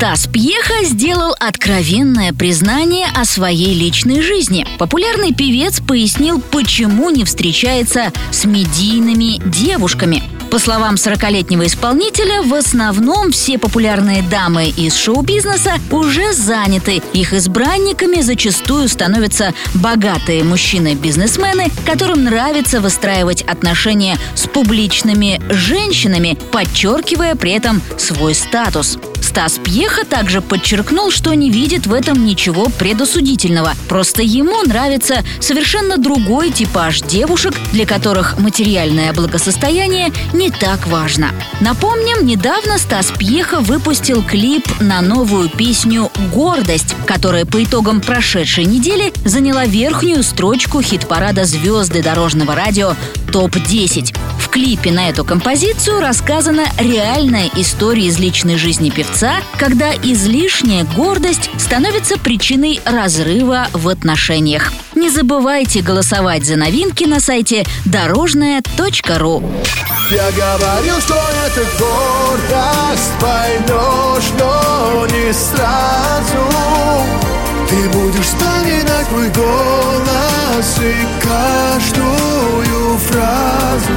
Стас Пьеха сделал откровенное признание о своей личной жизни. Популярный певец пояснил, почему не встречается с медийными девушками. По словам 40-летнего исполнителя, в основном все популярные дамы из шоу-бизнеса уже заняты. Их избранниками зачастую становятся богатые мужчины-бизнесмены, которым нравится выстраивать отношения с публичными женщинами, подчеркивая при этом свой статус. Стас Пьеха также подчеркнул, что не видит в этом ничего предосудительного. Просто ему нравится совершенно другой типаж девушек, для которых материальное благосостояние не так важно. Напомним, недавно Стас Пьеха выпустил клип на новую песню «Гордость», которая по итогам прошедшей недели заняла верхнюю строчку хит-парада «Звезды дорожного радио» ТОП-10 клипе на эту композицию рассказана реальная история из личной жизни певца, когда излишняя гордость становится причиной разрыва в отношениях. Не забывайте голосовать за новинки на сайте дорожная.ру. Я говорил, что это гордость, поймешь, но не сразу. Ты будешь вспоминать мой голос и каждую фразу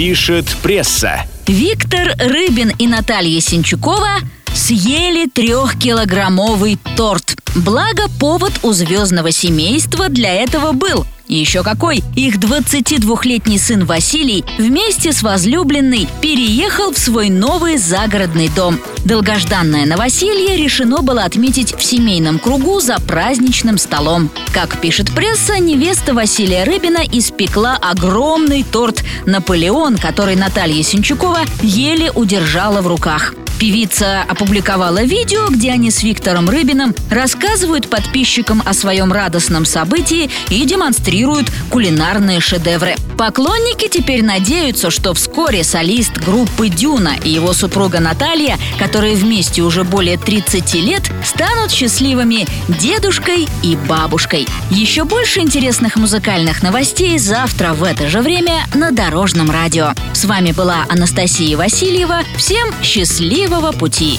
пишет пресса. Виктор Рыбин и Наталья Синчукова съели трехкилограммовый торт. Благо, повод у звездного семейства для этого был – еще какой! Их 22-летний сын Василий вместе с возлюбленной переехал в свой новый загородный дом. Долгожданное новоселье решено было отметить в семейном кругу за праздничным столом. Как пишет пресса, невеста Василия Рыбина испекла огромный торт «Наполеон», который Наталья Синчукова еле удержала в руках. Певица опубликовала видео, где они с Виктором Рыбиным рассказывают подписчикам о своем радостном событии и демонстрируют кулинарные шедевры. Поклонники теперь надеются, что вскоре солист группы «Дюна» и его супруга Наталья, которые вместе уже более 30 лет, станут счастливыми дедушкой и бабушкой. Еще больше интересных музыкальных новостей завтра в это же время на Дорожном радио. С вами была Анастасия Васильева. Всем счастливого пути!